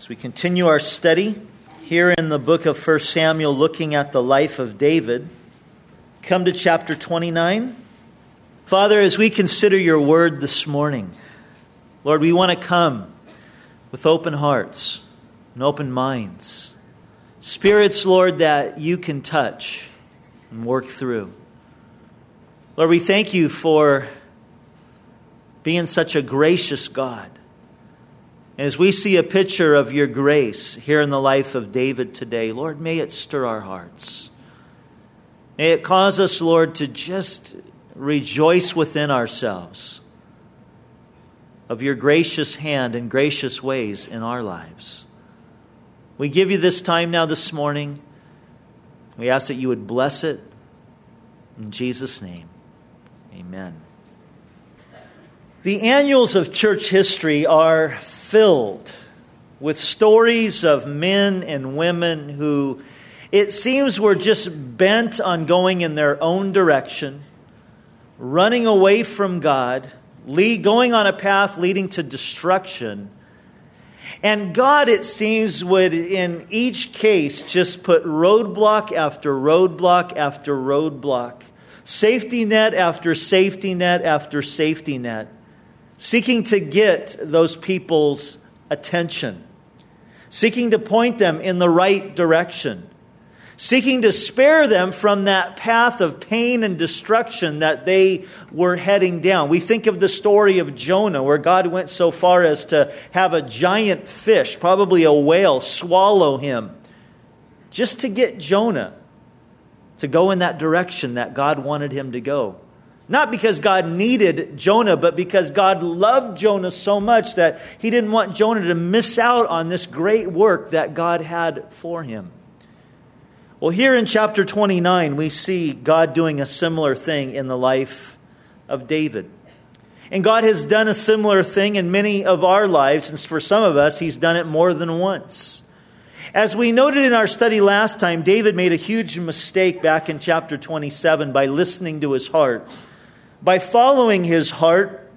As we continue our study here in the book of 1 Samuel, looking at the life of David, come to chapter 29. Father, as we consider your word this morning, Lord, we want to come with open hearts and open minds. Spirits, Lord, that you can touch and work through. Lord, we thank you for being such a gracious God. As we see a picture of your grace here in the life of David today, Lord, may it stir our hearts. May it cause us, Lord, to just rejoice within ourselves of your gracious hand and gracious ways in our lives. We give you this time now this morning. We ask that you would bless it. In Jesus' name, amen. The annuals of church history are filled with stories of men and women who it seems were just bent on going in their own direction, running away from God, going on a path leading to destruction. And God, it seems, would in each case just put roadblock after roadblock after roadblock, safety net after safety net after safety net seeking to get those people's attention, seeking to point them in the right direction, seeking to spare them from that path of pain and destruction that they were heading down. We think of the story of Jonah, where God went so far as to have a giant fish, probably a whale, swallow him, just to get Jonah to go in that direction that God wanted him to go. Not because God needed Jonah, but because God loved Jonah so much that he didn't want Jonah to miss out on this great work that God had for him. Well, here in chapter 29, we see God doing a similar thing in the life of David. And God has done a similar thing in many of our lives, and for some of us, He's done it more than once. As we noted in our study last time, David made a huge mistake back in chapter 27 by listening to his heart by following his heart,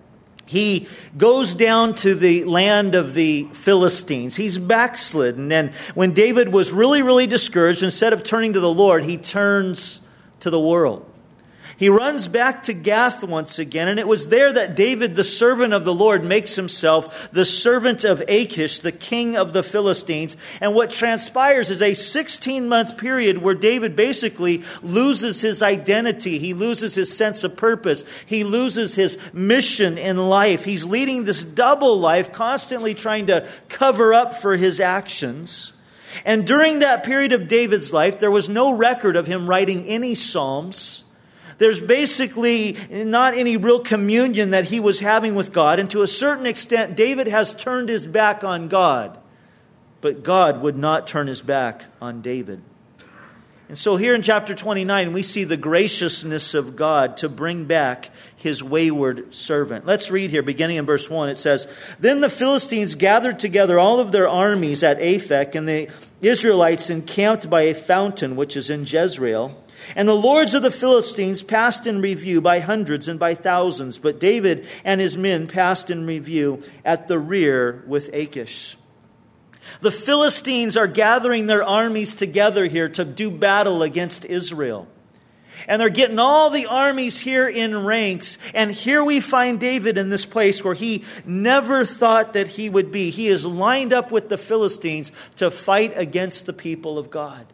he goes down to the land of the Philistines. He's backslidden. And when David was really, really discouraged, instead of turning to the Lord, he turns to the world. He runs back to Gath once again, and it was there that David, the servant of the Lord, makes himself the servant of Achish, the king of the Philistines. And what transpires is a 16 month period where David basically loses his identity. He loses his sense of purpose. He loses his mission in life. He's leading this double life, constantly trying to cover up for his actions. And during that period of David's life, there was no record of him writing any Psalms. There's basically not any real communion that he was having with God. And to a certain extent, David has turned his back on God. But God would not turn his back on David. And so here in chapter 29, we see the graciousness of God to bring back his wayward servant. Let's read here, beginning in verse 1. It says, Then the Philistines gathered together all of their armies at Aphek, and the Israelites encamped by a fountain which is in Jezreel. And the lords of the Philistines passed in review by hundreds and by thousands, but David and his men passed in review at the rear with Achish. The Philistines are gathering their armies together here to do battle against Israel. And they're getting all the armies here in ranks. And here we find David in this place where he never thought that he would be. He is lined up with the Philistines to fight against the people of God.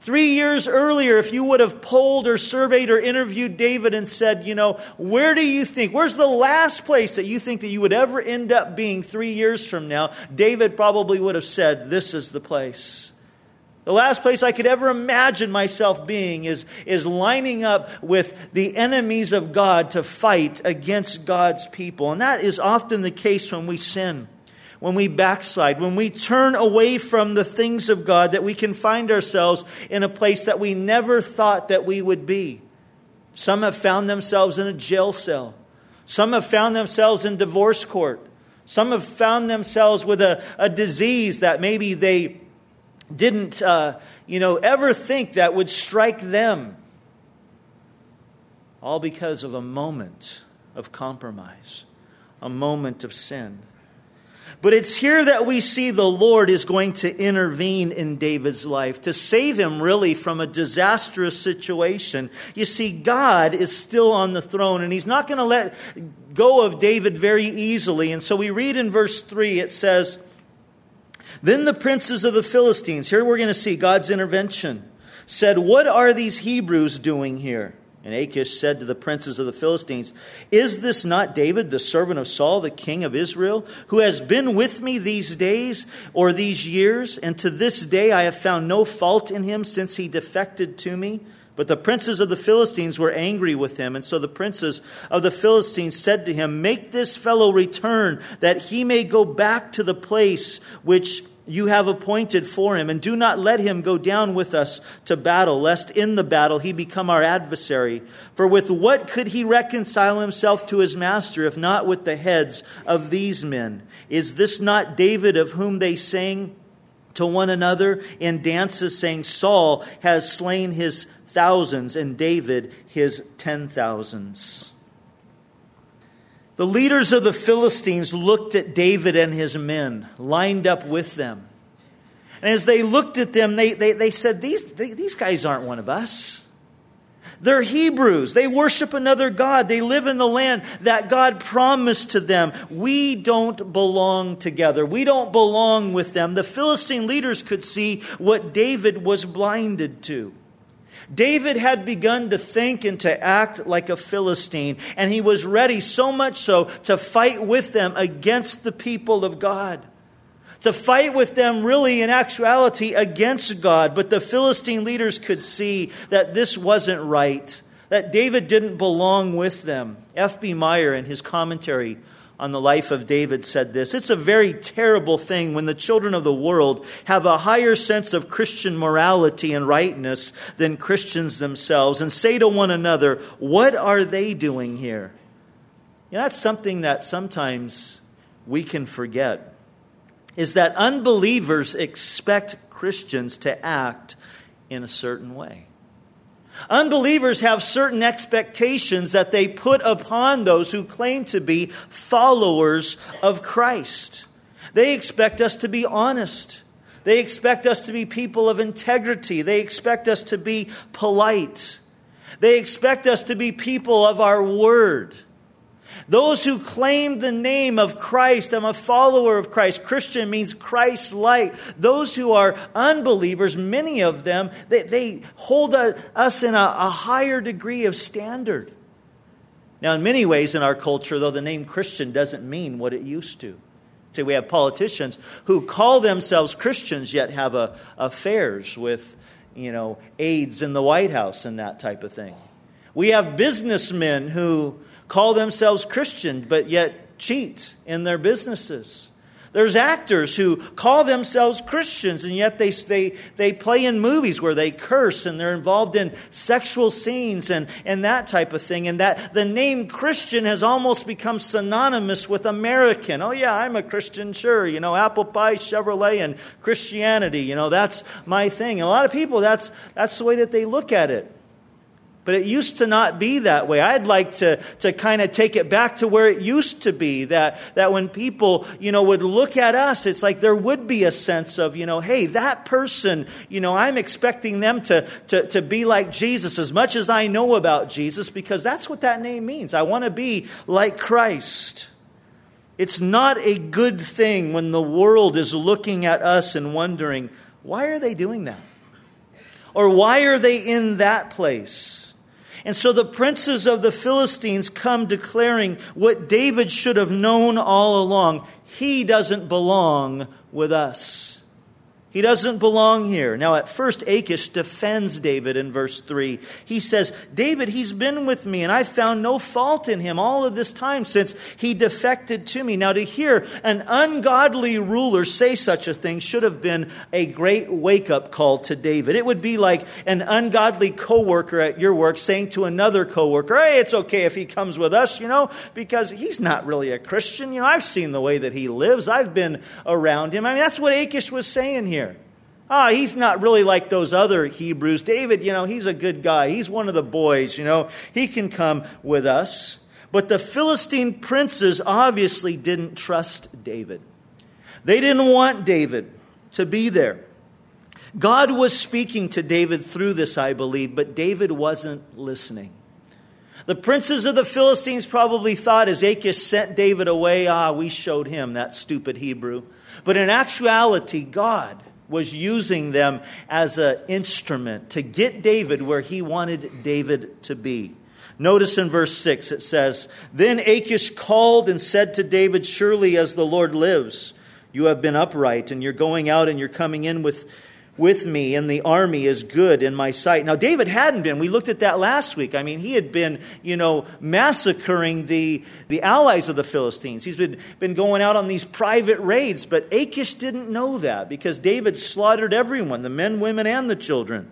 Three years earlier, if you would have polled or surveyed or interviewed David and said, you know, where do you think, where's the last place that you think that you would ever end up being three years from now? David probably would have said, this is the place. The last place I could ever imagine myself being is, is lining up with the enemies of God to fight against God's people. And that is often the case when we sin when we backslide, when we turn away from the things of God, that we can find ourselves in a place that we never thought that we would be. Some have found themselves in a jail cell. Some have found themselves in divorce court. Some have found themselves with a, a disease that maybe they didn't, uh, you know, ever think that would strike them. All because of a moment of compromise, a moment of sin. But it's here that we see the Lord is going to intervene in David's life to save him really from a disastrous situation. You see, God is still on the throne and he's not going to let go of David very easily. And so we read in verse 3, it says, Then the princes of the Philistines, here we're going to see God's intervention, said, What are these Hebrews doing here? And Achish said to the princes of the Philistines, Is this not David, the servant of Saul, the king of Israel, who has been with me these days or these years? And to this day I have found no fault in him since he defected to me. But the princes of the Philistines were angry with him. And so the princes of the Philistines said to him, Make this fellow return, that he may go back to the place which you have appointed for him, and do not let him go down with us to battle, lest in the battle he become our adversary. For with what could he reconcile himself to his master, if not with the heads of these men? Is this not David of whom they sang to one another in dances, saying, Saul has slain his thousands, and David his ten thousands? The leaders of the Philistines looked at David and his men, lined up with them. And as they looked at them, they, they, they said, these, they, these guys aren't one of us. They're Hebrews. They worship another God. They live in the land that God promised to them. We don't belong together. We don't belong with them. The Philistine leaders could see what David was blinded to. David had begun to think and to act like a Philistine, and he was ready so much so to fight with them against the people of God. To fight with them, really, in actuality, against God. But the Philistine leaders could see that this wasn't right, that David didn't belong with them. F.B. Meyer, in his commentary on the life of David said this It's a very terrible thing when the children of the world have a higher sense of Christian morality and rightness than Christians themselves and say to one another, What are they doing here? You know, that's something that sometimes we can forget is that unbelievers expect Christians to act in a certain way. Unbelievers have certain expectations that they put upon those who claim to be followers of Christ. They expect us to be honest. They expect us to be people of integrity. They expect us to be polite. They expect us to be people of our word. Those who claim the name of Christ, I'm a follower of Christ. Christian means Christ like. Those who are unbelievers, many of them, they, they hold a, us in a, a higher degree of standard. Now, in many ways in our culture, though, the name Christian doesn't mean what it used to. See, we have politicians who call themselves Christians yet have a, affairs with, you know, aides in the White House and that type of thing. We have businessmen who call themselves Christian, but yet cheat in their businesses. There's actors who call themselves Christians, and yet they, they, they play in movies where they curse and they're involved in sexual scenes and, and that type of thing. And that the name Christian has almost become synonymous with American. Oh, yeah, I'm a Christian, sure. You know, apple pie, Chevrolet, and Christianity. You know, that's my thing. And a lot of people, that's, that's the way that they look at it. But it used to not be that way. I'd like to, to kind of take it back to where it used to be. That, that when people, you know, would look at us, it's like there would be a sense of, you know, hey, that person, you know, I'm expecting them to, to, to be like Jesus as much as I know about Jesus because that's what that name means. I want to be like Christ. It's not a good thing when the world is looking at us and wondering, why are they doing that? Or why are they in that place? And so the princes of the Philistines come declaring what David should have known all along. He doesn't belong with us. He doesn't belong here. Now, at first, Achish defends David in verse 3. He says, David, he's been with me, and I've found no fault in him all of this time since he defected to me. Now, to hear an ungodly ruler say such a thing should have been a great wake up call to David. It would be like an ungodly coworker at your work saying to another coworker, Hey, it's okay if he comes with us, you know, because he's not really a Christian. You know, I've seen the way that he lives, I've been around him. I mean, that's what Achish was saying here. Ah, oh, he's not really like those other Hebrews. David, you know, he's a good guy. He's one of the boys, you know. He can come with us. But the Philistine princes obviously didn't trust David. They didn't want David to be there. God was speaking to David through this, I believe, but David wasn't listening. The princes of the Philistines probably thought as Achish sent David away, ah, we showed him that stupid Hebrew. But in actuality, God was using them as an instrument to get David where he wanted David to be. Notice in verse 6 it says, Then Achish called and said to David, Surely as the Lord lives, you have been upright, and you're going out and you're coming in with with me in the army is good in my sight. Now, David hadn't been. We looked at that last week. I mean, he had been, you know, massacring the, the allies of the Philistines. He's been, been going out on these private raids, but Achish didn't know that because David slaughtered everyone the men, women, and the children.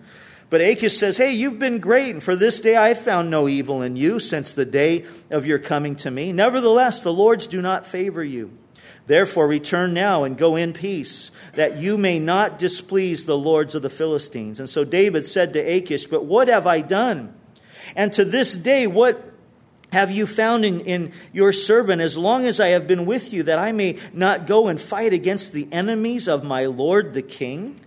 But Achish says, Hey, you've been great, and for this day I have found no evil in you since the day of your coming to me. Nevertheless, the Lords do not favor you. Therefore, return now and go in peace, that you may not displease the lords of the Philistines. And so David said to Achish, But what have I done? And to this day, what have you found in, in your servant as long as I have been with you, that I may not go and fight against the enemies of my lord the king?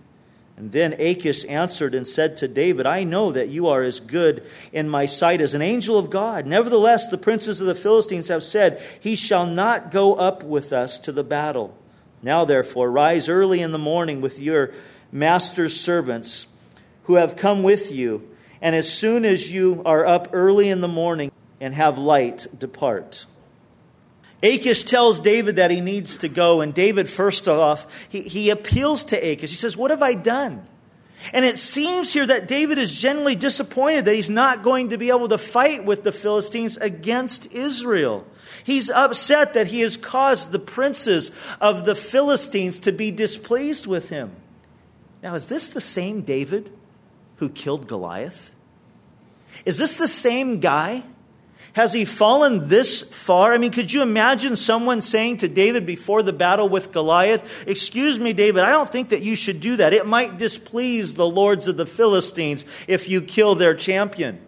And then Achish answered and said to David, I know that you are as good in my sight as an angel of God. Nevertheless, the princes of the Philistines have said, He shall not go up with us to the battle. Now, therefore, rise early in the morning with your master's servants who have come with you, and as soon as you are up early in the morning and have light, depart. Achish tells David that he needs to go, and David, first off, he, he appeals to Achish. He says, What have I done? And it seems here that David is genuinely disappointed that he's not going to be able to fight with the Philistines against Israel. He's upset that he has caused the princes of the Philistines to be displeased with him. Now, is this the same David who killed Goliath? Is this the same guy has he fallen this far? I mean, could you imagine someone saying to David before the battle with Goliath, Excuse me, David, I don't think that you should do that. It might displease the lords of the Philistines if you kill their champion.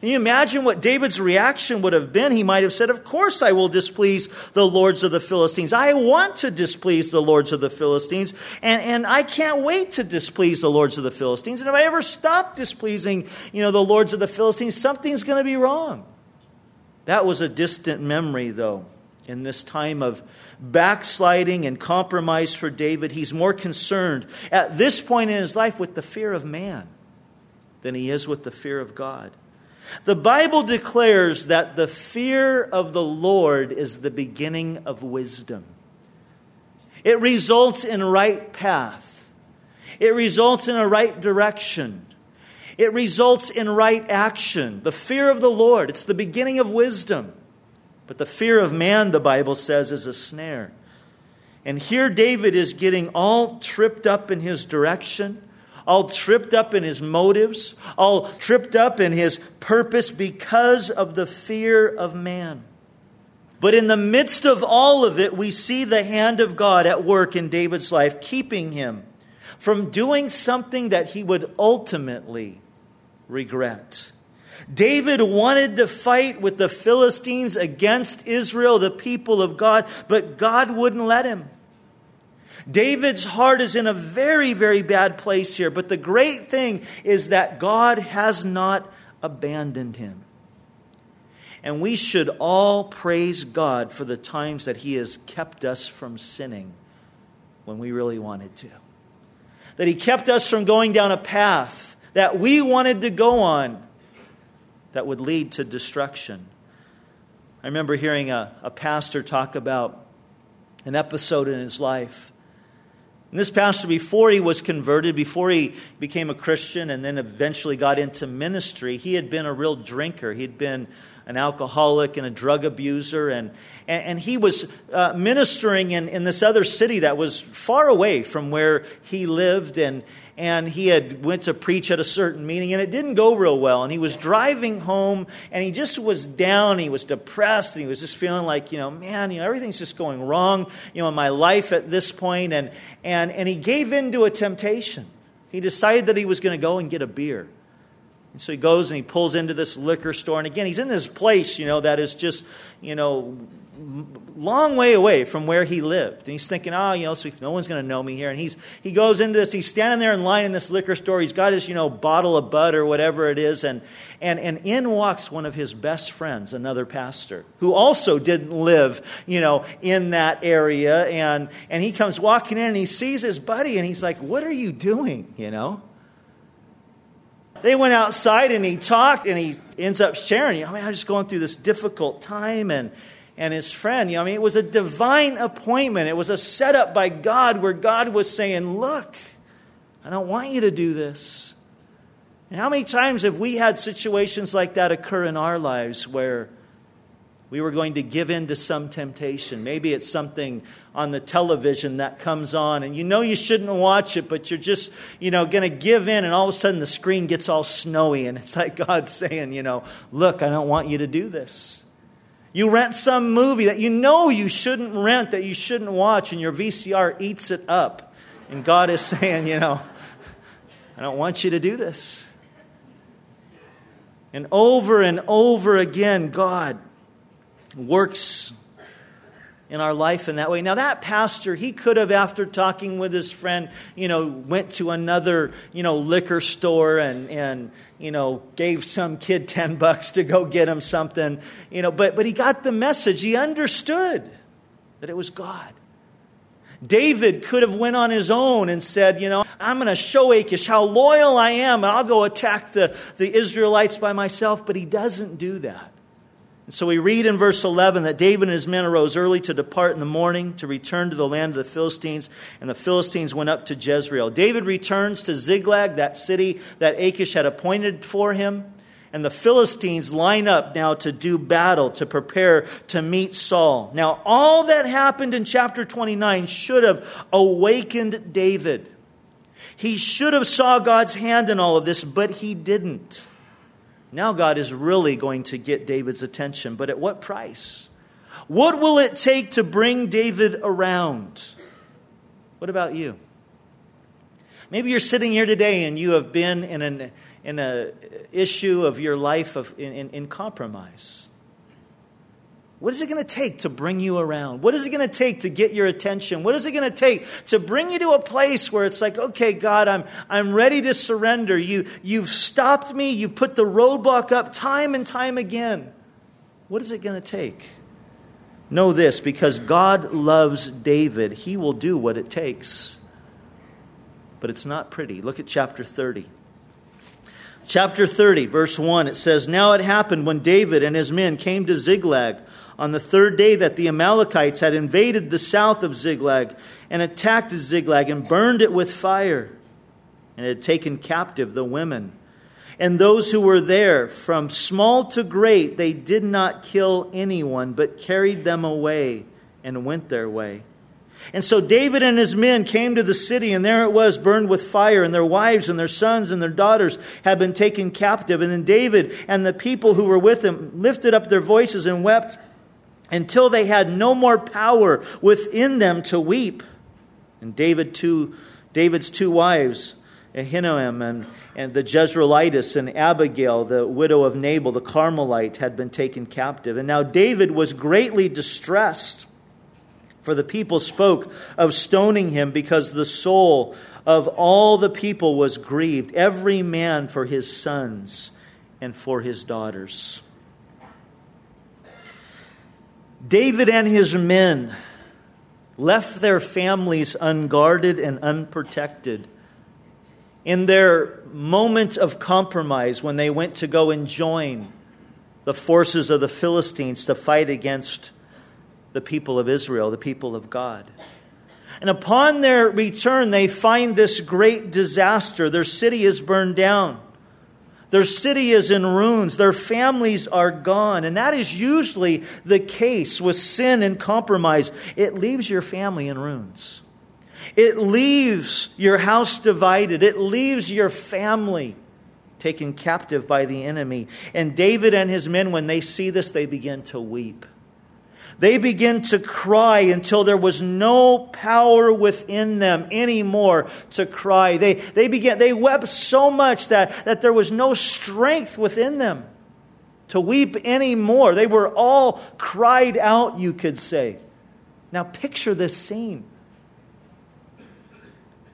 Can you imagine what David's reaction would have been? He might have said, Of course I will displease the lords of the Philistines. I want to displease the lords of the Philistines, and, and I can't wait to displease the lords of the Philistines. And if I ever stop displeasing, you know, the lords of the Philistines, something's going to be wrong. That was a distant memory, though. In this time of backsliding and compromise for David, he's more concerned at this point in his life with the fear of man than he is with the fear of God. The Bible declares that the fear of the Lord is the beginning of wisdom. It results in right path. It results in a right direction. It results in right action. The fear of the Lord, it's the beginning of wisdom. But the fear of man, the Bible says, is a snare. And here David is getting all tripped up in his direction, all tripped up in his motives, all tripped up in his purpose because of the fear of man. But in the midst of all of it, we see the hand of God at work in David's life, keeping him from doing something that he would ultimately regret. David wanted to fight with the Philistines against Israel, the people of God, but God wouldn't let him. David's heart is in a very, very bad place here, but the great thing is that God has not abandoned him. And we should all praise God for the times that He has kept us from sinning when we really wanted to. That He kept us from going down a path that we wanted to go on that would lead to destruction. I remember hearing a, a pastor talk about an episode in his life. And this pastor, before he was converted, before he became a Christian and then eventually got into ministry, he had been a real drinker. He'd been an alcoholic and a drug abuser. And, and, and he was uh, ministering in, in this other city that was far away from where he lived. And, and he had went to preach at a certain meeting and it didn't go real well. And he was driving home and he just was down. He was depressed and he was just feeling like you know man you know everything's just going wrong you know in my life at this point. And and and he gave in to a temptation. He decided that he was going to go and get a beer. And so he goes and he pulls into this liquor store. And again, he's in this place, you know, that is just, you know, long way away from where he lived. And he's thinking, oh, you know, no one's going to know me here. And he's, he goes into this, he's standing there in line in this liquor store. He's got his, you know, bottle of bud or whatever it is. And, and, and in walks one of his best friends, another pastor, who also didn't live, you know, in that area. And, and he comes walking in and he sees his buddy and he's like, what are you doing, you know? They went outside and he talked and he ends up sharing, oh, know, I mean, I'm just going through this difficult time and and his friend, you know, I mean, it was a divine appointment. It was a setup by God where God was saying, Look, I don't want you to do this. And how many times have we had situations like that occur in our lives where we were going to give in to some temptation. Maybe it's something on the television that comes on and you know you shouldn't watch it, but you're just, you know, going to give in and all of a sudden the screen gets all snowy and it's like God saying, you know, look, I don't want you to do this. You rent some movie that you know you shouldn't rent, that you shouldn't watch, and your VCR eats it up. And God is saying, you know, I don't want you to do this. And over and over again, God works in our life in that way. Now, that pastor, he could have, after talking with his friend, you know, went to another, you know, liquor store and, and you know, gave some kid 10 bucks to go get him something, you know, but, but he got the message. He understood that it was God. David could have went on his own and said, you know, I'm going to show Achish how loyal I am and I'll go attack the, the Israelites by myself, but he doesn't do that. And so we read in verse 11 that David and his men arose early to depart in the morning to return to the land of the Philistines, and the Philistines went up to Jezreel. David returns to Ziklag, that city that Achish had appointed for him, and the Philistines line up now to do battle, to prepare to meet Saul. Now, all that happened in chapter 29 should have awakened David. He should have saw God's hand in all of this, but he didn't. Now God is really going to get David's attention, but at what price? What will it take to bring David around? What about you? Maybe you're sitting here today and you have been in an in a issue of your life of in, in, in compromise. What is it going to take to bring you around? What is it going to take to get your attention? What is it going to take to bring you to a place where it's like, okay, God, I'm, I'm ready to surrender. You, you've stopped me. You put the roadblock up time and time again. What is it going to take? Know this because God loves David, he will do what it takes. But it's not pretty. Look at chapter 30. Chapter 30, verse 1, it says, Now it happened when David and his men came to Ziklag on the third day that the Amalekites had invaded the south of Ziklag and attacked Ziklag and burned it with fire and had taken captive the women. And those who were there, from small to great, they did not kill anyone, but carried them away and went their way. And so David and his men came to the city, and there it was, burned with fire, and their wives and their sons and their daughters had been taken captive. And then David and the people who were with him lifted up their voices and wept until they had no more power within them to weep. And David two, David's two wives, Ahinoam and, and the Jezreelitess and Abigail, the widow of Nabal, the Carmelite, had been taken captive. And now David was greatly distressed, for the people spoke of stoning him because the soul of all the people was grieved, every man for his sons and for his daughters. David and his men left their families unguarded and unprotected. In their moment of compromise, when they went to go and join the forces of the Philistines to fight against the people of Israel, the people of God. And upon their return, they find this great disaster. Their city is burned down. Their city is in ruins. Their families are gone. And that is usually the case with sin and compromise. It leaves your family in ruins. It leaves your house divided. It leaves your family taken captive by the enemy. And David and his men, when they see this, they begin to weep. They begin to cry until there was no power within them anymore to cry. They, they began, they wept so much that, that there was no strength within them to weep anymore. They were all cried out, you could say. Now picture this scene.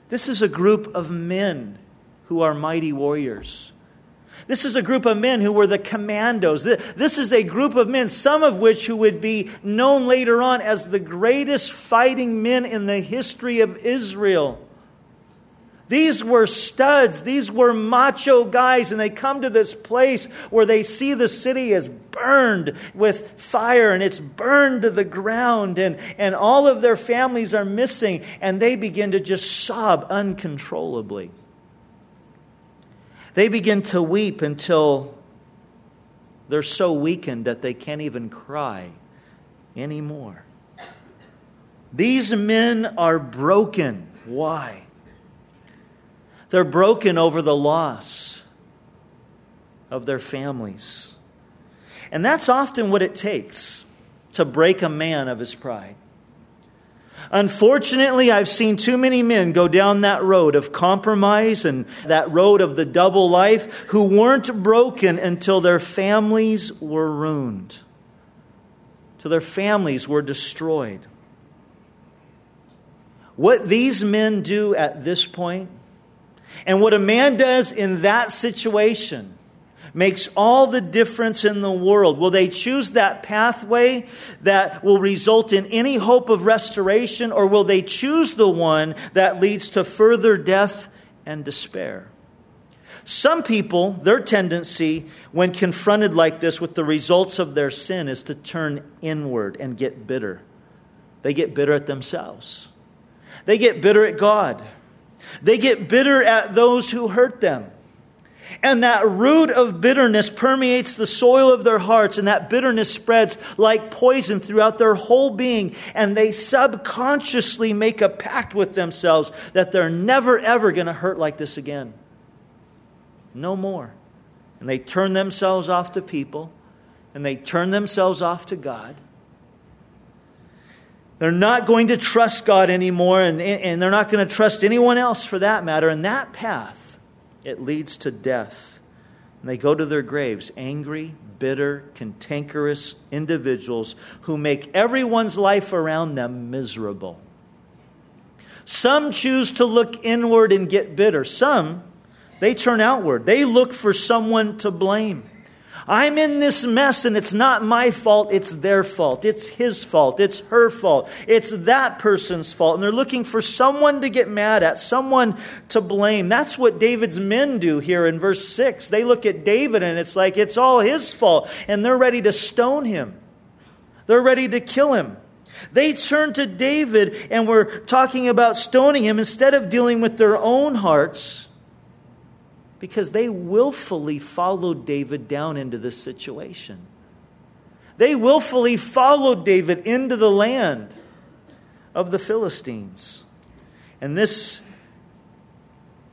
This is a group of men who are mighty warriors. This is a group of men who were the commandos. This is a group of men, some of which who would be known later on as the greatest fighting men in the history of Israel. These were studs. These were macho guys. And they come to this place where they see the city is burned with fire and it's burned to the ground. And, and all of their families are missing. And they begin to just sob uncontrollably. They begin to weep until they're so weakened that they can't even cry anymore. These men are broken. Why? They're broken over the loss of their families. And that's often what it takes to break a man of his pride. Unfortunately, I've seen too many men go down that road of compromise and that road of the double life who weren't broken until their families were ruined, till their families were destroyed. What these men do at this point and what a man does in that situation makes all the difference in the world. Will they choose that pathway that will result in any hope of restoration, or will they choose the one that leads to further death and despair? Some people, their tendency when confronted like this with the results of their sin is to turn inward and get bitter. They get bitter at themselves, they get bitter at God. They get bitter at those who hurt them. And that root of bitterness permeates the soil of their hearts, and that bitterness spreads like poison throughout their whole being. And they subconsciously make a pact with themselves that they're never, ever going to hurt like this again. No more. And they turn themselves off to people, and they turn themselves off to God. They're not going to trust God anymore, and, and they're not going to trust anyone else for that matter. And that path, it leads to death. And they go to their graves angry, bitter, cantankerous individuals who make everyone's life around them miserable. Some choose to look inward and get bitter. Some, they turn outward. They look for someone to blame. I'm in this mess and it's not my fault, it's their fault. It's his fault, it's her fault, it's that person's fault. And they're looking for someone to get mad at, someone to blame. That's what David's men do here in verse 6. They look at David and it's like it's all his fault, and they're ready to stone him, they're ready to kill him. They turn to David and we're talking about stoning him instead of dealing with their own hearts because they willfully followed David down into this situation. They willfully followed David into the land of the Philistines. And this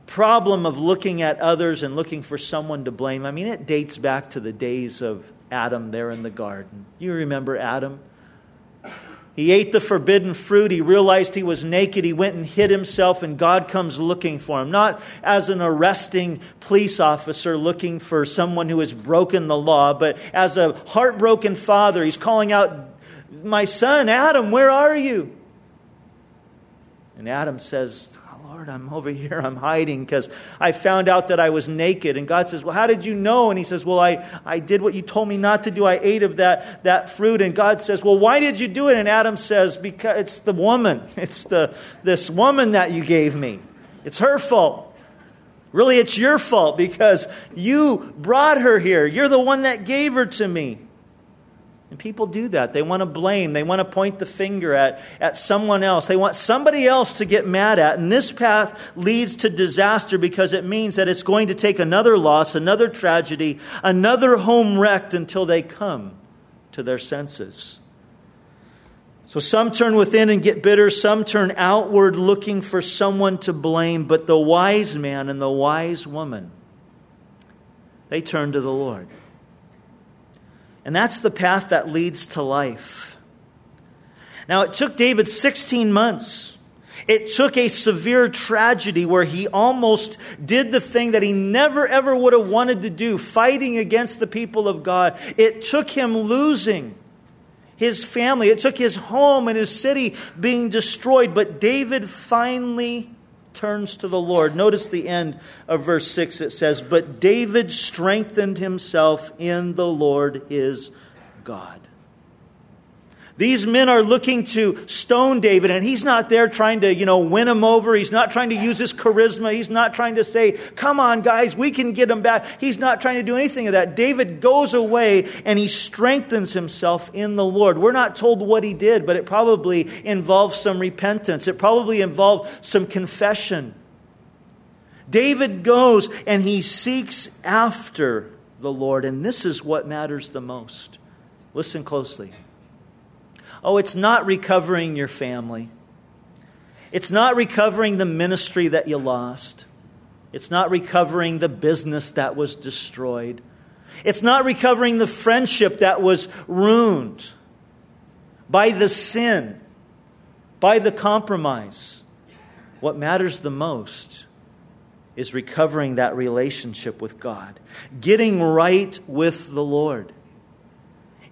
problem of looking at others and looking for someone to blame, I mean, it dates back to the days of Adam there in the garden. You remember Adam? He ate the forbidden fruit. He realized he was naked. He went and hid himself, and God comes looking for him. Not as an arresting police officer looking for someone who has broken the law, but as a heartbroken father. He's calling out, My son, Adam, where are you? And Adam says, Lord, I'm over here, I'm hiding because I found out that I was naked. And God says, Well, how did you know? And he says, Well, I, I did what you told me not to do. I ate of that, that fruit. And God says, Well, why did you do it? And Adam says, Because it's the woman. It's the, this woman that you gave me. It's her fault. Really, it's your fault because you brought her here. You're the one that gave her to me. And people do that. They want to blame. They want to point the finger at, at someone else. They want somebody else to get mad at. And this path leads to disaster because it means that it's going to take another loss, another tragedy, another home wrecked until they come to their senses. So some turn within and get bitter, some turn outward looking for someone to blame. But the wise man and the wise woman, they turn to the Lord. And that's the path that leads to life. Now, it took David 16 months. It took a severe tragedy where he almost did the thing that he never ever would have wanted to do, fighting against the people of God. It took him losing his family, it took his home and his city being destroyed. But David finally turns to the Lord. Notice the end of verse 6. It says, But David strengthened himself in the Lord his God. These men are looking to stone David, and he's not there trying to, you know, win him over. He's not trying to use his charisma. He's not trying to say, come on, guys, we can get him back. He's not trying to do anything of that. David goes away and he strengthens himself in the Lord. We're not told what he did, but it probably involved some repentance. It probably involved some confession. David goes and he seeks after the Lord, and this is what matters the most. Listen closely. Oh, it's not recovering your family. It's not recovering the ministry that you lost. It's not recovering the business that was destroyed. It's not recovering the friendship that was ruined by the sin, by the compromise. What matters the most is recovering that relationship with God, getting right with the Lord.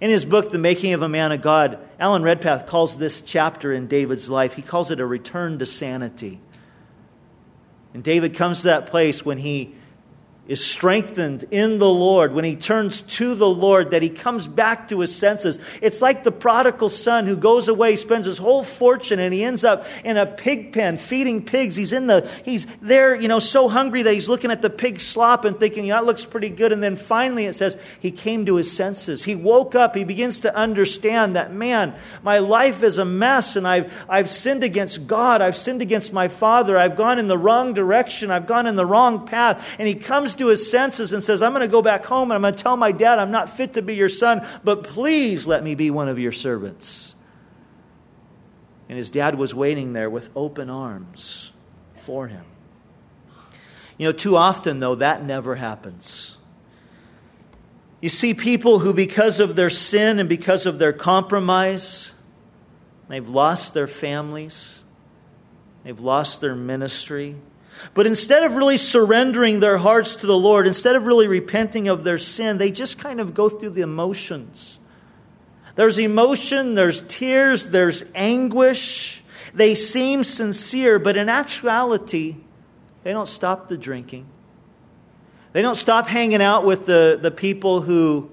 In his book, The Making of a Man of God, Alan Redpath calls this chapter in David's life, he calls it a return to sanity. And David comes to that place when he is strengthened in the Lord, when he turns to the Lord, that he comes back to his senses. It's like the prodigal son who goes away, spends his whole fortune, and he ends up in a pig pen feeding pigs. He's in the, he's there, you know, so hungry that he's looking at the pig slop and thinking, that looks pretty good. And then finally it says he came to his senses. He woke up. He begins to understand that, man, my life is a mess and I've, I've sinned against God. I've sinned against my father. I've gone in the wrong direction. I've gone in the wrong path. And he comes to his senses and says, I'm going to go back home and I'm going to tell my dad I'm not fit to be your son, but please let me be one of your servants. And his dad was waiting there with open arms for him. You know, too often, though, that never happens. You see people who, because of their sin and because of their compromise, they've lost their families, they've lost their ministry, but instead of really surrendering their hearts to the Lord, instead of really repenting of their sin, they just kind of go through the emotions. There's emotion, there's tears, there's anguish. They seem sincere, but in actuality, they don't stop the drinking. They don't stop hanging out with the, the people who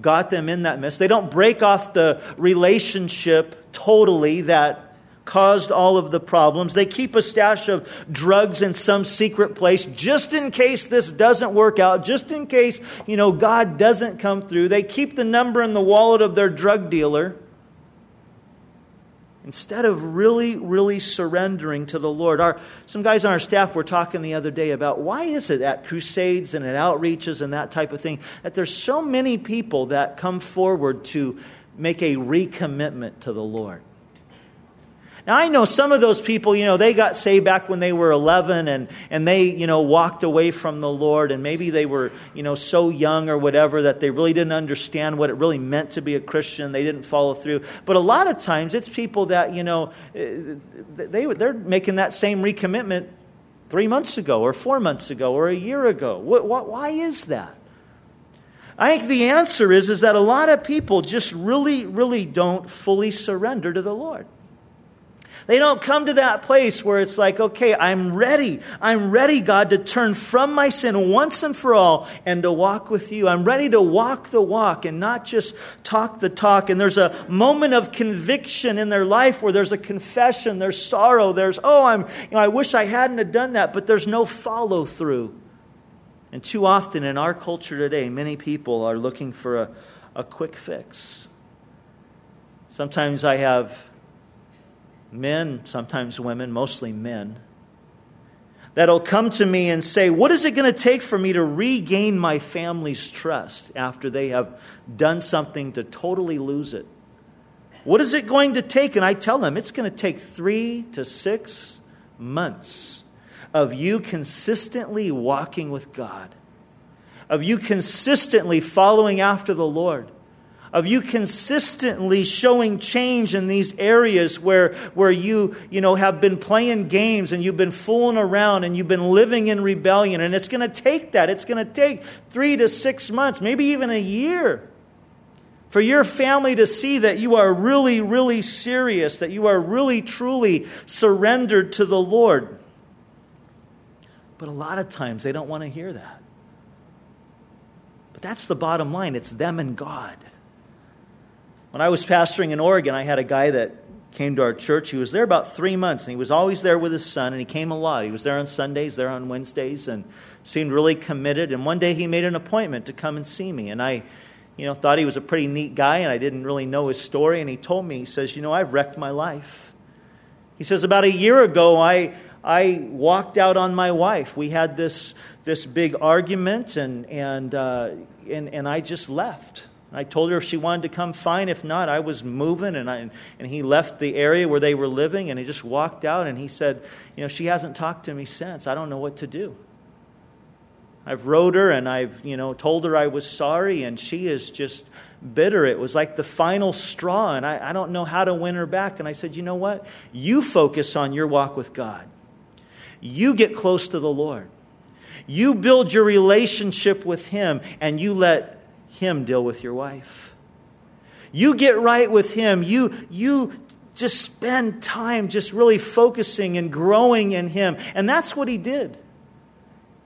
got them in that mess. They don't break off the relationship totally that caused all of the problems. They keep a stash of drugs in some secret place just in case this doesn't work out, just in case, you know, God doesn't come through. They keep the number in the wallet of their drug dealer. Instead of really, really surrendering to the Lord. Our, some guys on our staff were talking the other day about why is it at crusades and at outreaches and that type of thing that there's so many people that come forward to make a recommitment to the Lord. Now, I know some of those people, you know, they got saved back when they were 11 and, and they, you know, walked away from the Lord and maybe they were, you know, so young or whatever that they really didn't understand what it really meant to be a Christian. They didn't follow through. But a lot of times it's people that, you know, eh, they, they're making that same recommitment three months ago or four months ago or a year ago. What, what, why is that? I think the answer is, is that a lot of people just really, really don't fully surrender to the Lord. They don't come to that place where it's like, okay, I'm ready. I'm ready, God, to turn from my sin once and for all and to walk with you. I'm ready to walk the walk and not just talk the talk. And there's a moment of conviction in their life where there's a confession, there's sorrow, there's, oh, I'm, you know, I wish I hadn't have done that, but there's no follow through. And too often in our culture today, many people are looking for a, a quick fix. Sometimes I have men, sometimes women, mostly men, that'll come to me and say, What is it going to take for me to regain my family's trust after they have done something to totally lose it? What is it going to take? And I tell them, It's going to take three to six months of you consistently walking with God, of you consistently following after the Lord of you consistently showing change in these areas where, where you, you know, have been playing games and you've been fooling around and you've been living in rebellion. And it's going to take that. It's going to take three to six months, maybe even a year, for your family to see that you are really, really serious, that you are really, truly surrendered to the Lord. But a lot of times they don't want to hear that. But that's the bottom line it's them and God. When I was pastoring in Oregon, I had a guy that came to our church. He was there about three months, and he was always there with his son, and he came a lot. He was there on Sundays, there on Wednesdays, and seemed really committed. And one day he made an appointment to come and see me, and I, you know, thought he was a pretty neat guy, and I didn't really know his story. And he told me, he says, "You know, I've wrecked my life." He says, "About a year ago, I I walked out on my wife. We had this this big argument, and and uh, and and I just left." I told her if she wanted to come, fine. If not, I was moving. And, I, and he left the area where they were living and he just walked out and he said, You know, she hasn't talked to me since. I don't know what to do. I've wrote her and I've, you know, told her I was sorry and she is just bitter. It was like the final straw and I, I don't know how to win her back. And I said, You know what? You focus on your walk with God, you get close to the Lord. You build your relationship with Him and you let him deal with your wife. You get right with Him. You, you just spend time just really focusing and growing in Him. And that's what He did.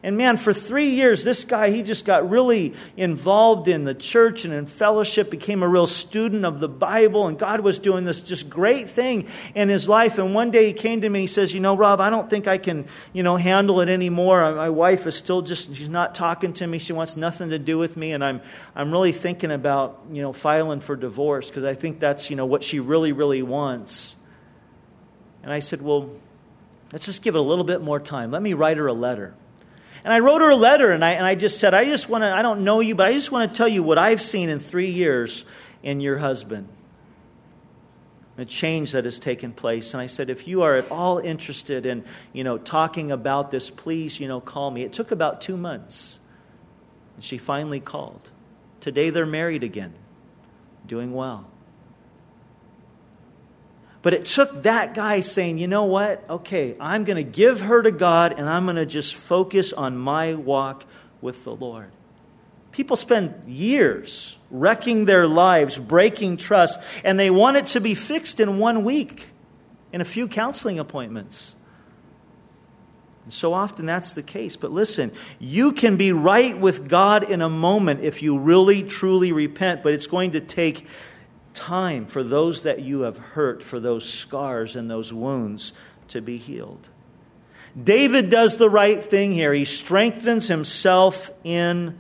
And man, for three years, this guy, he just got really involved in the church and in fellowship, became a real student of the Bible, and God was doing this just great thing in his life. And one day he came to me, he says, You know, Rob, I don't think I can, you know, handle it anymore. My wife is still just, she's not talking to me. She wants nothing to do with me. And I'm, I'm really thinking about, you know, filing for divorce because I think that's, you know, what she really, really wants. And I said, Well, let's just give it a little bit more time. Let me write her a letter. And I wrote her a letter and I, and I just said, I just want to, I don't know you, but I just want to tell you what I've seen in three years in your husband. The change that has taken place. And I said, if you are at all interested in, you know, talking about this, please, you know, call me. It took about two months. And she finally called. Today they're married again, doing well. But it took that guy saying, you know what? Okay, I'm going to give her to God and I'm going to just focus on my walk with the Lord. People spend years wrecking their lives, breaking trust, and they want it to be fixed in one week in a few counseling appointments. And so often that's the case. But listen, you can be right with God in a moment if you really, truly repent, but it's going to take time for those that you have hurt, for those scars and those wounds to be healed. David does the right thing here. He strengthens himself in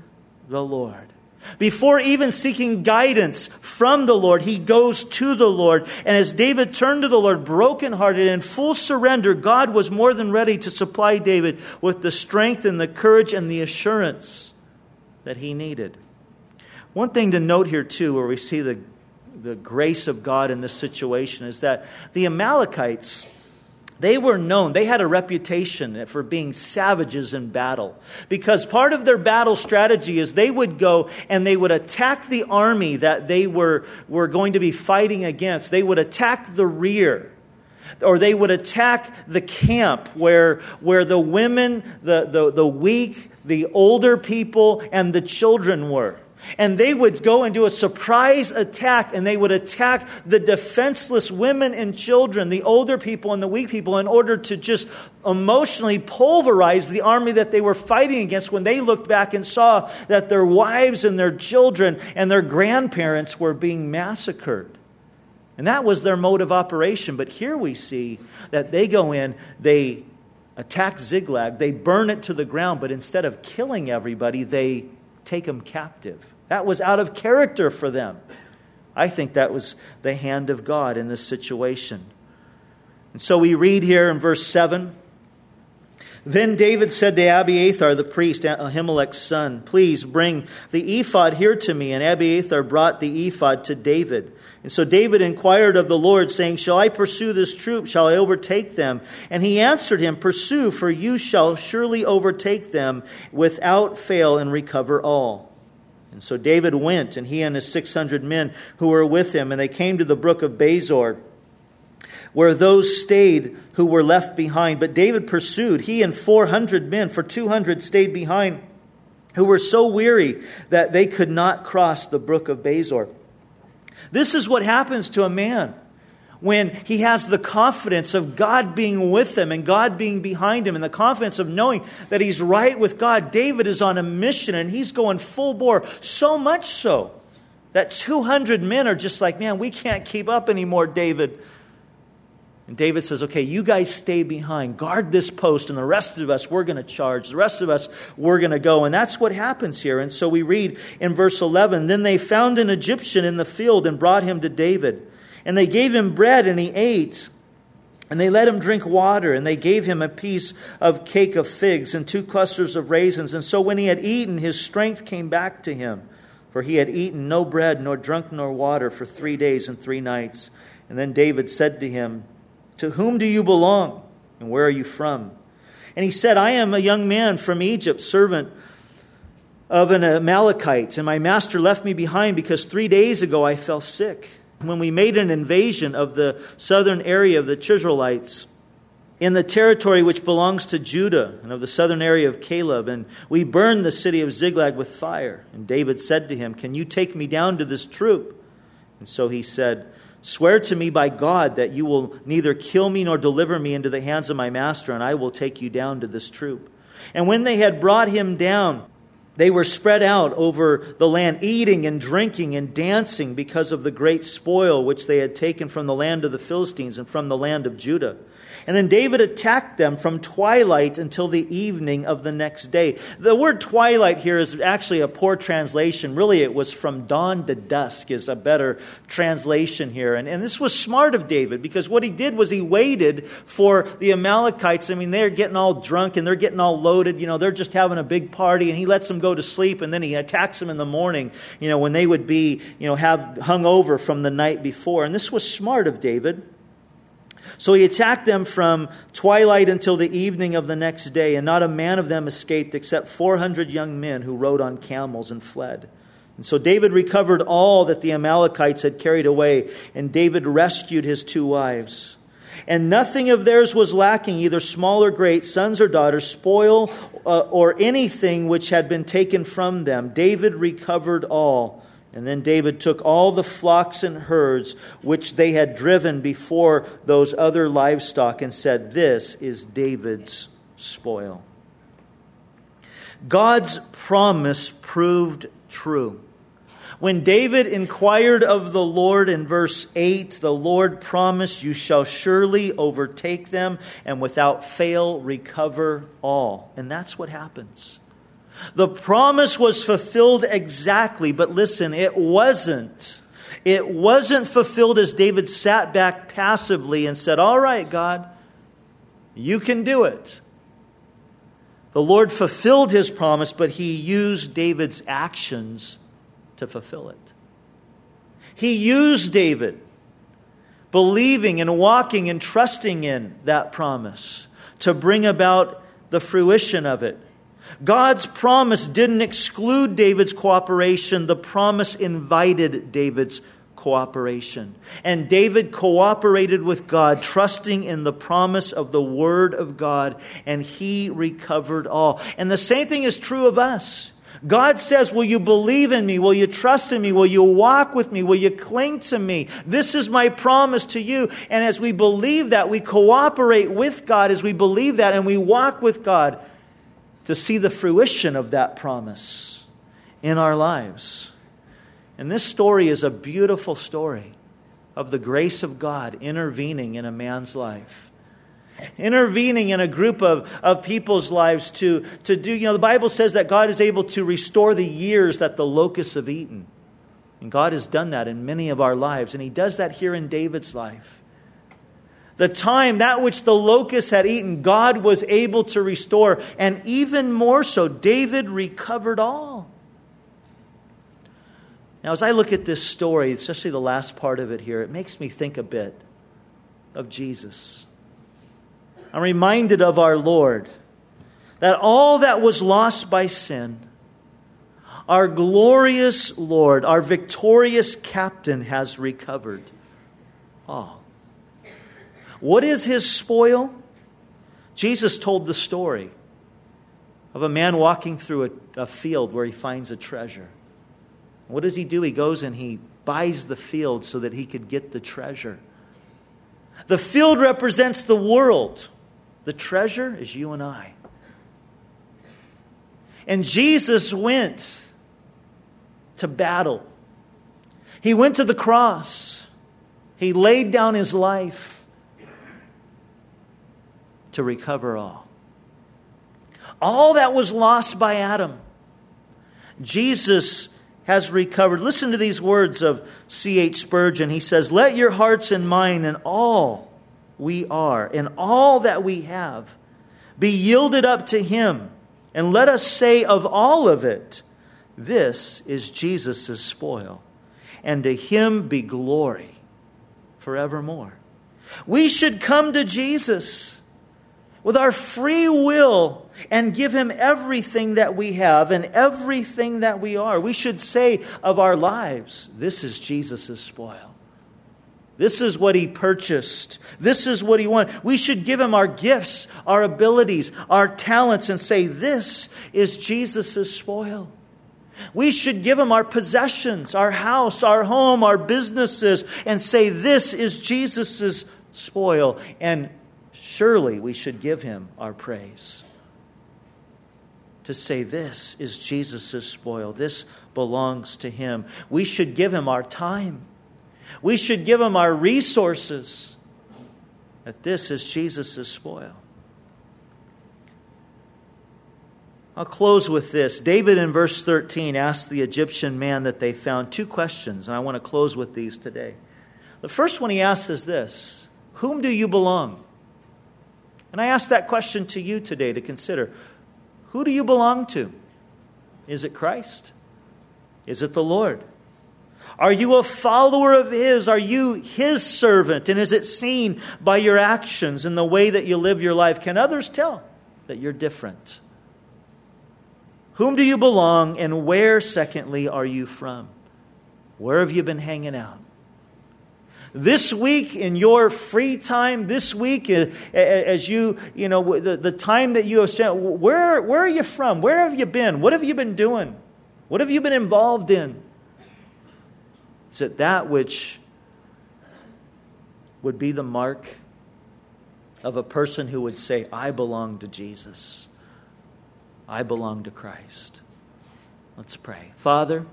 the Lord. Before even seeking guidance from the Lord, he goes to the Lord. And as David turned to the Lord, brokenhearted in full surrender, God was more than ready to supply David with the strength and the courage and the assurance that he needed. One thing to note here, too, where we see the the grace of God in this situation is that the Amalekites, they were known, they had a reputation for being savages in battle. Because part of their battle strategy is they would go and they would attack the army that they were, were going to be fighting against. They would attack the rear or they would attack the camp where, where the women, the, the, the weak, the older people, and the children were. And they would go and do a surprise attack, and they would attack the defenseless women and children, the older people and the weak people, in order to just emotionally pulverize the army that they were fighting against when they looked back and saw that their wives and their children and their grandparents were being massacred. And that was their mode of operation. But here we see that they go in, they attack Ziklag, they burn it to the ground, but instead of killing everybody, they take them captive. That was out of character for them. I think that was the hand of God in this situation. And so we read here in verse 7 Then David said to Abiathar the priest, Ahimelech's son, Please bring the ephod here to me. And Abiathar brought the ephod to David. And so David inquired of the Lord, saying, Shall I pursue this troop? Shall I overtake them? And he answered him, Pursue, for you shall surely overtake them without fail and recover all. And so David went, and he and his 600 men who were with him, and they came to the brook of Besor, where those stayed who were left behind. But David pursued, he and 400 men, for 200 stayed behind, who were so weary that they could not cross the brook of Besor. This is what happens to a man when he has the confidence of God being with him and God being behind him and the confidence of knowing that he's right with God. David is on a mission and he's going full bore, so much so that 200 men are just like, man, we can't keep up anymore, David. And David says, okay, you guys stay behind, guard this post, and the rest of us, we're going to charge. The rest of us, we're going to go. And that's what happens here. And so we read in verse 11 Then they found an Egyptian in the field and brought him to David. And they gave him bread, and he ate. And they let him drink water, and they gave him a piece of cake of figs and two clusters of raisins. And so when he had eaten, his strength came back to him, for he had eaten no bread, nor drunk nor water for three days and three nights. And then David said to him, To whom do you belong, and where are you from? And he said, I am a young man from Egypt, servant of an Amalekite, and my master left me behind because three days ago I fell sick when we made an invasion of the southern area of the Cherethites in the territory which belongs to Judah and of the southern area of Caleb, and we burned the city of Ziklag with fire. And David said to him, Can you take me down to this troop? And so he said, Swear to me by God that you will neither kill me nor deliver me into the hands of my master, and I will take you down to this troop. And when they had brought him down, they were spread out over the land, eating and drinking and dancing because of the great spoil which they had taken from the land of the Philistines and from the land of Judah. And then David attacked them from twilight until the evening of the next day. The word twilight here is actually a poor translation. Really, it was from dawn to dusk, is a better translation here. And, and this was smart of David because what he did was he waited for the Amalekites. I mean, they're getting all drunk and they're getting all loaded. You know, they're just having a big party and he lets them go to sleep and then he attacks them in the morning, you know, when they would be, you know, have hung over from the night before. And this was smart of David. So he attacked them from twilight until the evening of the next day, and not a man of them escaped except 400 young men who rode on camels and fled. And so David recovered all that the Amalekites had carried away, and David rescued his two wives. And nothing of theirs was lacking, either small or great, sons or daughters, spoil uh, or anything which had been taken from them. David recovered all. And then David took all the flocks and herds which they had driven before those other livestock and said, This is David's spoil. God's promise proved true. When David inquired of the Lord in verse 8, the Lord promised, You shall surely overtake them and without fail recover all. And that's what happens. The promise was fulfilled exactly, but listen, it wasn't. It wasn't fulfilled as David sat back passively and said, All right, God, you can do it. The Lord fulfilled his promise, but he used David's actions to fulfill it. He used David believing and walking and trusting in that promise to bring about the fruition of it. God's promise didn't exclude David's cooperation, the promise invited David's cooperation. And David cooperated with God, trusting in the promise of the Word of God, and he recovered all. And the same thing is true of us. God says, Will you believe in me? Will you trust in me? Will you walk with me? Will you cling to me? This is my promise to you. And as we believe that, we cooperate with God as we believe that and we walk with God to see the fruition of that promise in our lives. And this story is a beautiful story of the grace of God intervening in a man's life. Intervening in a group of, of people's lives to, to do, you know, the Bible says that God is able to restore the years that the locusts have eaten. And God has done that in many of our lives. And He does that here in David's life the time that which the locust had eaten, God was able to restore. And even more so, David recovered all. Now, as I look at this story, especially the last part of it here, it makes me think a bit of Jesus. I'm reminded of our Lord that all that was lost by sin, Our glorious Lord, our victorious captain, has recovered all. What is his spoil? Jesus told the story of a man walking through a, a, field where he finds a treasure. What does he do? He goes and he buys the field so that he could get the treasure. The field represents the world, the treasure is you and I. And Jesus went to battle. He went to the cross. He laid down his life to recover all. All that was lost by Adam, Jesus has recovered. Listen to these words of C.H. Spurgeon. He says, Let your hearts and mine and all we are and all that we have be yielded up to Him, and let us say of all of it, this is Jesus' spoil, and to him be glory forevermore. We should come to Jesus with our free will and give him everything that we have and everything that we are. We should say of our lives, This is Jesus' spoil. This is what he purchased. This is what he wanted. We should give him our gifts, our abilities, our talents, and say, This is Jesus' spoil. We should give him our possessions, our house, our home, our businesses, and say, This is Jesus' spoil. And surely we should give him our praise. To say, This is Jesus' spoil. This belongs to him. We should give him our time. We should give him our resources. That this is Jesus' spoil. I'll close with this. David in verse 13 asked the Egyptian man that they found two questions, and I want to close with these today. The first one he asks is this Whom do you belong? And I ask that question to you today to consider. Who do you belong to? Is it Christ? Is it the Lord? Are you a follower of His? Are you His servant? And is it seen by your actions and the way that you live your life? Can others tell that you're different? Whom do you belong, and where, secondly, are you from? Where have you been hanging out? This week, in your free time, this week, as you, you know, the, the time that you have spent, where, where are you from? Where have you been? What have you been doing? What have you been involved in? Is it that which would be the mark of a person who would say, I belong to Jesus? I belong to Christ. Let's pray. Father,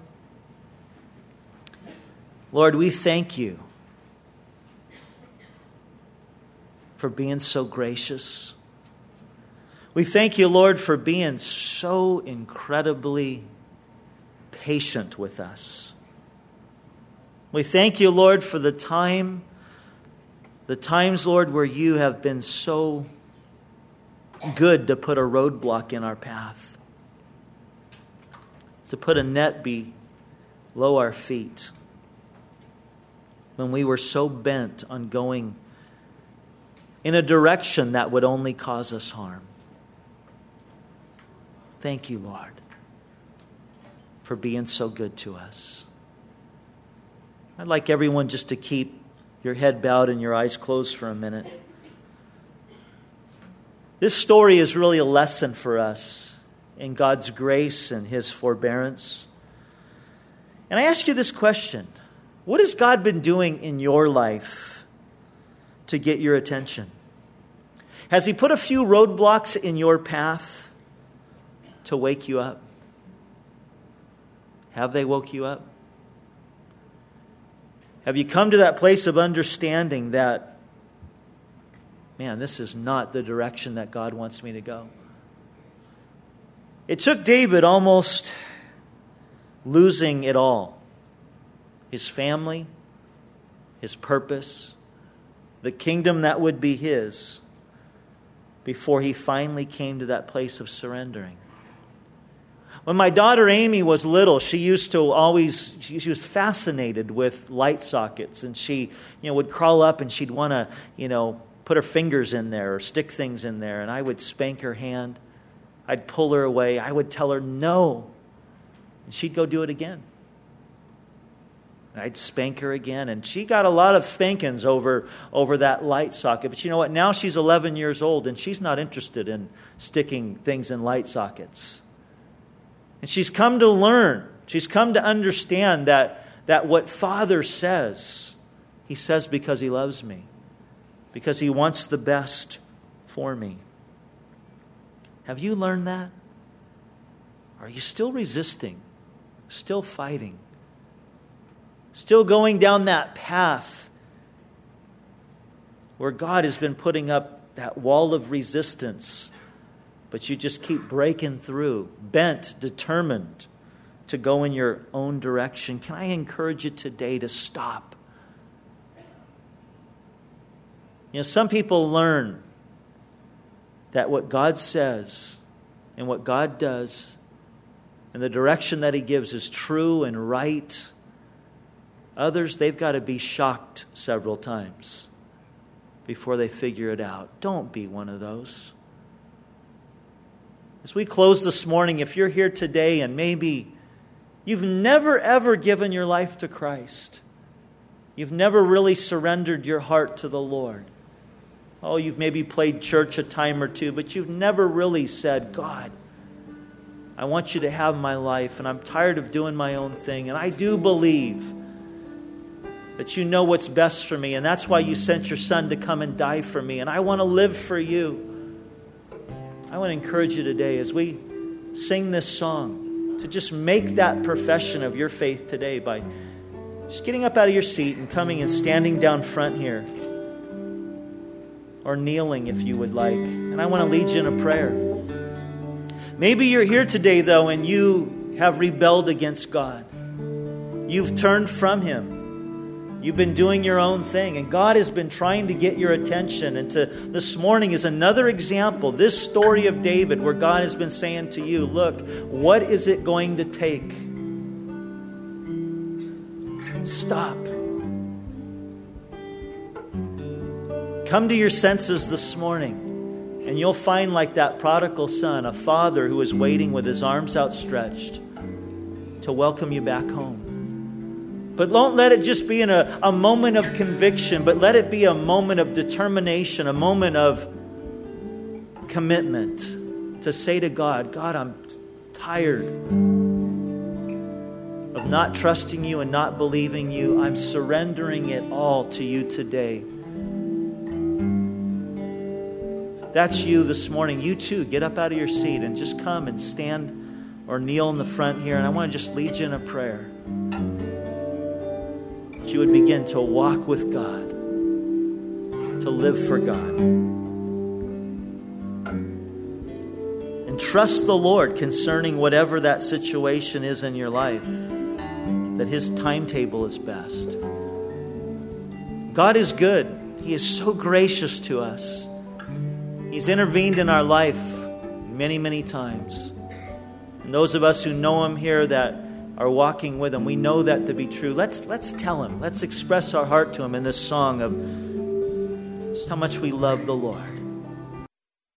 Lord, we thank you for being so gracious. We thank you, Lord, for being so incredibly patient with us. We thank you, Lord, for the time, the times, Lord, where you have been so good to put a roadblock in our path, to put a net below our feet when we were so bent on going in a direction that would only cause us harm. Thank you, Lord, for being so good to us. I'd like everyone just to keep your head bowed and your eyes closed for a minute. This story is really a lesson for us in God's grace and His forbearance. And I ask you this question What has God been doing in your life to get your attention? Has He put a few roadblocks in your path to wake you up? Have they woke you up? Have you come to that place of understanding that man, this is not the direction that God wants me to go. It took David almost losing it all his family, his purpose, the kingdom that would be his before he finally came to that place of surrendering. When my daughter Amy was little, she used to always, she was fascinated with light sockets. And she, you know, would crawl up and she'd want to, you know, put her fingers in there or stick things in there, and I would spank her hand. I'd pull her away. I would tell her no. And she'd go do it again. And I'd spank her again. And she got a lot of spankings over, over that light socket. But you know what? Now she's 11 years old and she's not interested in sticking things in light sockets. And she's come to learn, she's come to understand that, that what Father says, He says because He loves me, because He wants the best for me. Have you learned that? Are you still resisting? Still fighting? Still going down that path where God has been putting up that wall of resistance, but you just keep breaking through, bent, determined to go in your own direction. Can I encourage you today to stop? You know, some people learn that what God says and what God does and the direction that He gives is true and right. Others, they've got to be shocked several times before they figure it out. Don't be one of those. As we close this morning, if you're here today and maybe you've never ever given your life to Christ, you've never really surrendered your heart to the Lord, Oh, you've maybe played church a time or two, but you've never really said, God, I want you to have my life, and I'm tired of doing my own thing. And I do believe that you know what's best for me, and that's why you sent your son to come and die for me, and I want to live for you. I want to encourage you today as we sing this song to just make that profession of your faith today by just getting up out of your seat and coming and standing down front here or kneeling if you would like. And I want to lead you in a prayer. Maybe you're here today, though, and you have rebelled against God. You've turned from Him. You've been doing your own thing, and God has been trying to get your attention. And to, this morning is another example, this story of David, where God has been saying to you, Look, what is it going to take? Stop. Come to your senses this morning, and you'll find, like that prodigal son, a father who is waiting with his arms outstretched to welcome you back home. But don't let it just be in a, a moment of conviction, but let it be a moment of determination, a moment of commitment to say to God, God, I'm tired of not trusting you and not believing you. I'm surrendering it all to you today. that's you this morning, you too, get up out of your seat and just come and stand or kneel in the front here. And I want to just lead you in a prayer. You would begin to walk with God, to live for God. And trust the Lord concerning whatever that situation is in your life, that His timetable is best. God is good, He is so gracious to us. He's intervened in our life many, many times. And those of us who know Him here that are walking with Him, we know that to be true. Let's, let's tell Him, let's express our heart to Him in this song of just how much we love the Lord.